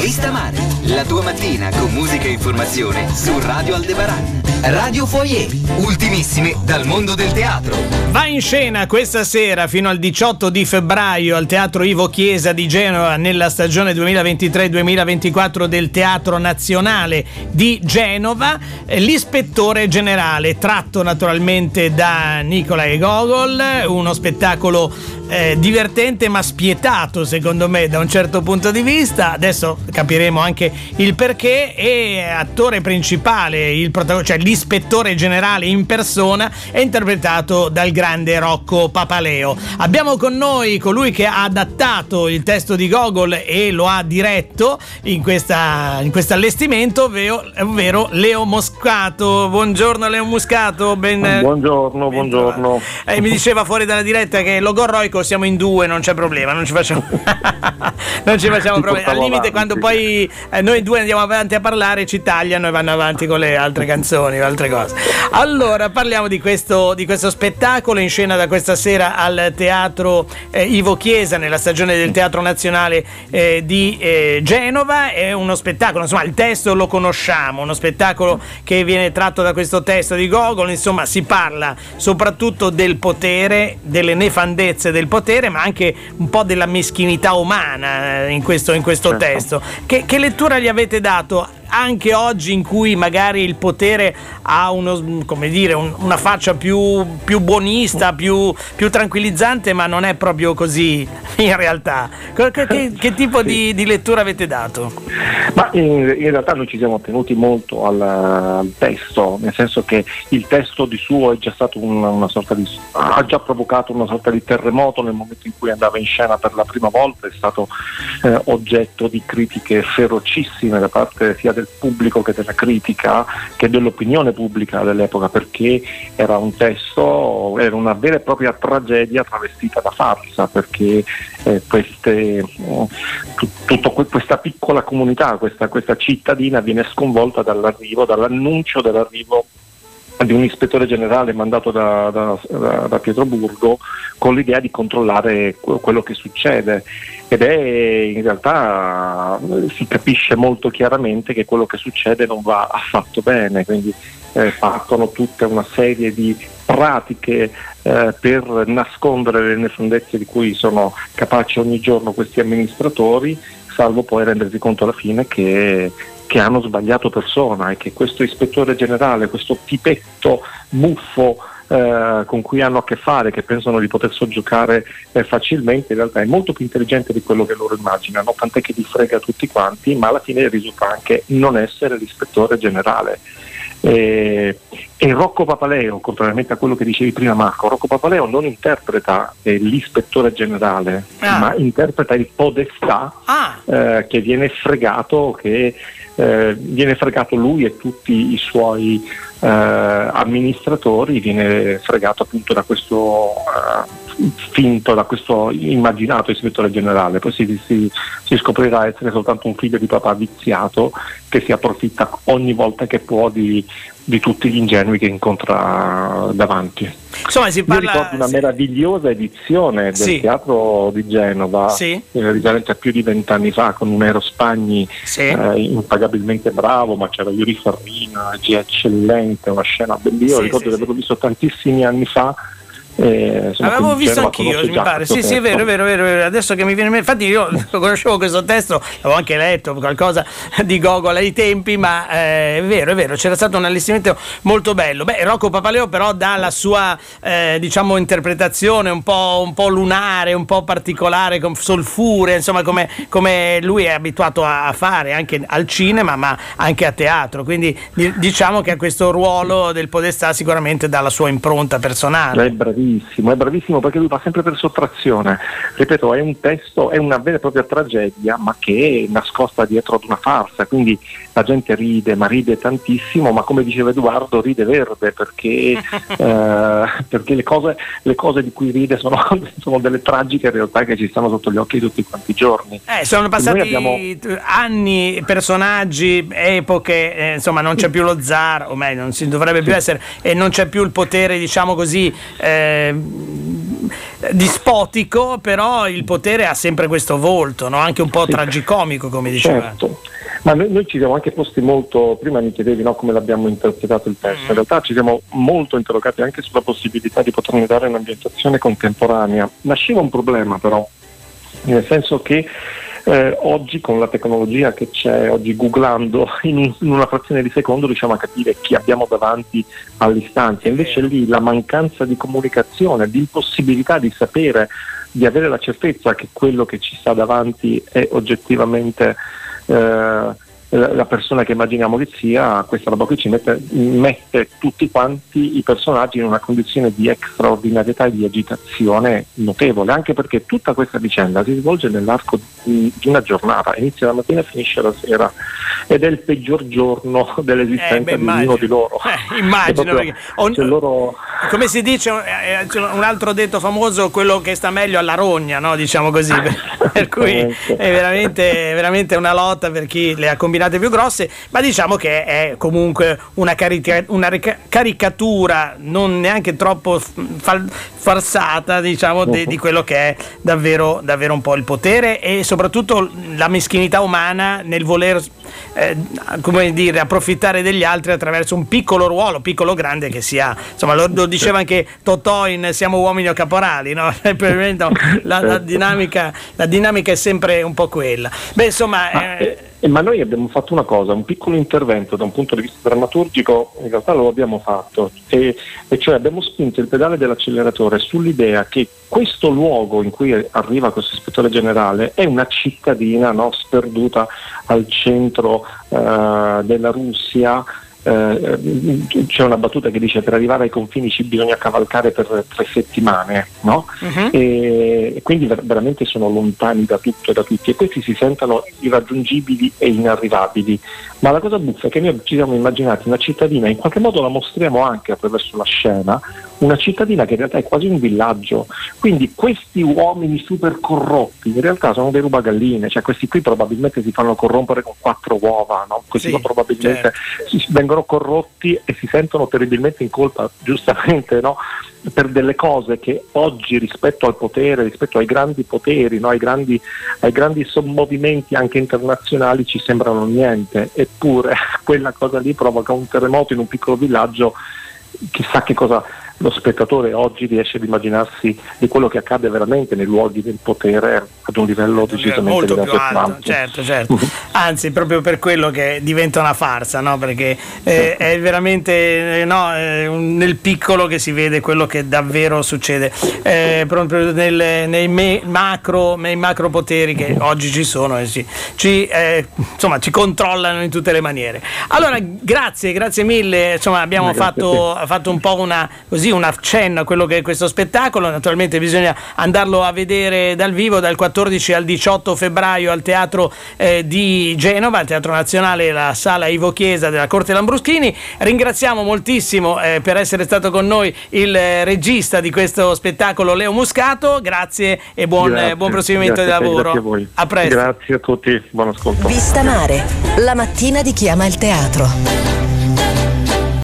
Lista Mare, la tua mattina con musica e informazione su Radio Aldebaran. Radio Foyer, ultimissime dal mondo del teatro. Va in scena questa sera fino al 18 di febbraio al Teatro Ivo Chiesa di Genova nella stagione 2023-2024 del Teatro Nazionale di Genova eh, l'ispettore generale tratto naturalmente da Nicolai Gogol, uno spettacolo eh, divertente ma spietato secondo me da un certo punto di vista. Adesso capiremo anche il perché e attore principale, il protagonista, cioè l'ispettore generale in persona è interpretato dal grande Rocco Papaleo. Abbiamo con noi colui che ha adattato il testo di Gogol e lo ha diretto in, questa, in questo allestimento, ovvero, ovvero Leo Moscato. Buongiorno Leo Moscato. Ben, buongiorno, ben buongiorno. Eh, mi diceva fuori dalla diretta che logorroico siamo in due, non c'è problema, non ci facciamo, non ci facciamo problemi. Al limite, avanti. quando poi eh, noi due andiamo avanti a parlare, ci tagliano e vanno avanti con le altre canzoni o altre cose. Allora, parliamo di questo, di questo spettacolo in scena da questa sera al teatro eh, Ivo Chiesa, nella stagione del Teatro Nazionale eh, di eh, Genova. È uno spettacolo, insomma, il testo lo conosciamo, uno spettacolo che viene tratto da questo testo di Gogol. Insomma, si parla soprattutto del potere, delle nefandezze del potere, ma anche un po' della meschinità umana eh, in questo, in questo certo. Testo. Che, che lettura gli avete dato anche oggi in cui magari il potere ha uno, dire, un, una faccia più, più buonista, più, più, tranquillizzante, ma non è proprio così in realtà. Che, che, che tipo di, di, lettura avete dato? Ma in, in, realtà noi ci siamo tenuti molto al, al, testo, nel senso che il testo di suo è già stato una, una sorta di, ha già provocato una sorta di terremoto nel momento in cui andava in scena per la prima volta, è stato eh, oggetto di critiche ferocissime da parte sia del pubblico che della critica, che dell'opinione pubblica dell'epoca, perché era un testo, era una vera e propria tragedia travestita da farsa, perché eh, queste, tutta questa piccola comunità, questa, questa cittadina viene sconvolta dall'arrivo, dall'annuncio dell'arrivo di un ispettore generale mandato da, da, da, Pietroburgo con l'idea di controllare quello che succede. Ed è in realtà si capisce molto chiaramente che quello che succede non va affatto bene, quindi eh, partono tutta una serie di pratiche eh, per nascondere le nefandezze di cui sono capaci ogni giorno questi amministratori, salvo poi rendersi conto alla fine che che hanno sbagliato persona e che questo ispettore generale, questo tipetto buffo eh, con cui hanno a che fare, che pensano di poter soggiocare eh, facilmente, in realtà è molto più intelligente di quello che loro immaginano, tant'è che li frega tutti quanti, ma alla fine risulta anche non essere l'ispettore generale. Eh, e Rocco Papaleo, contrariamente a quello che dicevi prima Marco, Rocco Papaleo non interpreta eh, l'ispettore generale, ah. ma interpreta il podestà ah. eh, che viene fregato, che eh, viene fregato lui e tutti i suoi eh, amministratori, viene fregato appunto da questo eh, finto, da questo immaginato ispettore generale, poi si, si, si, scoprirà essere soltanto un figlio di papà viziato che si approfitta ogni volta che può di, di tutti gli ingenui che incontra davanti. Insomma, si parla... Io ricordo una sì. meravigliosa edizione del sì. teatro di Genova, sì. eh, risalente a più di vent'anni fa, con un Ero Spagni sì. eh, impagabilmente bravo, ma c'era Yuri Farrina, G eccellente, una scena bellissima. Io ricordo di averlo visto tantissimi anni fa eh, Avevo visto anch'io, mi pare. Sì, sì, è vero, è vero, è vero, Adesso che mi viene. Infatti, io conoscevo questo testo, avevo anche letto qualcosa di Gogol ai tempi, ma eh, è vero, è vero. C'era stato un allestimento molto bello. Beh, Rocco Papaleo, però, dà la sua eh, diciamo interpretazione un po', un po', lunare, un po' particolare, con solfure, insomma, come, come lui è abituato a fare anche al cinema, ma anche a teatro. Quindi, diciamo che a questo ruolo del Podestà sicuramente dà la sua impronta personale. È bravissimo bravissimo, è bravissimo perché lui va sempre per sottrazione. Ripeto, è un testo, è una vera e propria tragedia, ma che è nascosta dietro ad una farsa, quindi la gente ride, ma ride tantissimo, ma come diceva Edoardo, ride verde perché, eh, perché le, cose, le, cose, di cui ride sono, sono, delle tragiche realtà che ci stanno sotto gli occhi tutti quanti i giorni. Eh, sono passati abbiamo... anni, personaggi, epoche, eh, insomma non c'è più lo zar, o meglio non si dovrebbe più essere, e non c'è più il potere, diciamo così, eh, dispotico, però il potere ha sempre questo volto, no? anche un po' sì. tragicomico, come diceva. Certo. Ma noi, noi, ci siamo anche posti molto, prima mi chiedevi no, come l'abbiamo interpretato il testo, in mm. realtà ci siamo molto interrogati anche sulla possibilità di poterne dare un'ambientazione contemporanea. Nasceva un problema però, nel senso che eh, oggi con la tecnologia che c'è, oggi googlando in, in, una frazione di secondo riusciamo a capire chi abbiamo davanti all'istanza, invece lì la mancanza di comunicazione, di impossibilità di sapere, di avere la certezza che quello che ci sta davanti è oggettivamente eh, la persona che immaginiamo che sia, questa roba qui ci mette, mette, tutti quanti i personaggi in una condizione di straordinarietà e di agitazione notevole, anche perché tutta questa vicenda si svolge nell'arco di, una giornata, inizia la mattina e finisce la sera ed è il peggior giorno dell'esistenza eh, beh, di uno di loro. Eh, immagino, on, loro... come si dice, eh, eh, un altro detto famoso, quello che sta meglio alla rogna, no? diciamo così, per cui è veramente, veramente una lotta per chi le ha combinate più grosse, ma diciamo che è comunque una, carica- una caricatura non neanche troppo fal- farsata diciamo, de- di quello che è davvero, davvero un po' il potere e soprattutto la meschinità umana nel voler eh, come dire, approfittare degli altri attraverso un piccolo ruolo, piccolo o grande che sia, insomma lo, lo diceva anche Totò in Siamo uomini o caporali, no? la, la, dinamica, la dinamica è sempre un po' quella. Beh, insomma... Ah, eh, eh, ma noi abbiamo fatto una cosa, un piccolo intervento da un punto di vista drammaturgico, in realtà lo abbiamo fatto, e, e cioè abbiamo spinto il pedale dell'acceleratore sull'idea che questo luogo in cui arriva questo ispettore generale è una cittadina no, sperduta al centro eh, della Russia eh, c'è una battuta che dice per arrivare ai confini ci bisogna cavalcare per tre settimane, no? uh-huh. e, e, quindi ver- veramente sono lontani da tutto e da tutti e questi si sentono irraggiungibili e inarrivabili. Ma la cosa buffa è che noi ci siamo immaginati una cittadina, in qualche modo la mostriamo anche attraverso la scena, una cittadina che in realtà è quasi un villaggio. Quindi questi uomini super corrotti in realtà sono dei rubagalline, cioè questi qui probabilmente si fanno corrompere con quattro uova, no? questi sì, probabilmente certo. vengono corrotti e si sentono terribilmente in colpa, giustamente, no? per delle cose che oggi rispetto al potere, rispetto ai grandi poteri, no? ai, grandi, ai grandi sommovimenti anche internazionali ci sembrano niente, eppure quella cosa lì provoca un terremoto in un piccolo villaggio, chissà che cosa lo spettatore oggi riesce ad immaginarsi di quello che accade veramente nei luoghi del potere ad un livello decisamente molto più alto, certo, certo. anzi proprio per quello che diventa una farsa no? perché eh, è veramente eh, no, eh, nel piccolo che si vede quello che davvero succede eh, proprio nel, nei, me, macro, nei macro poteri che oggi ci sono e ci, ci, eh, insomma, ci controllano in tutte le maniere allora grazie grazie mille insomma abbiamo fatto, fatto un po' una così un accenno a quello che è questo spettacolo. Naturalmente bisogna andarlo a vedere dal vivo dal 14 al 18 febbraio al Teatro eh, di Genova, al Teatro Nazionale, la sala Ivo Chiesa della Corte Lambruschini. Ringraziamo moltissimo eh, per essere stato con noi il eh, regista di questo spettacolo Leo Muscato. Grazie e buon, grazie, buon proseguimento di lavoro. Grazie a voi. A presto. Grazie a tutti, buon ascolto. Vista Mare, la mattina di chi ama il teatro.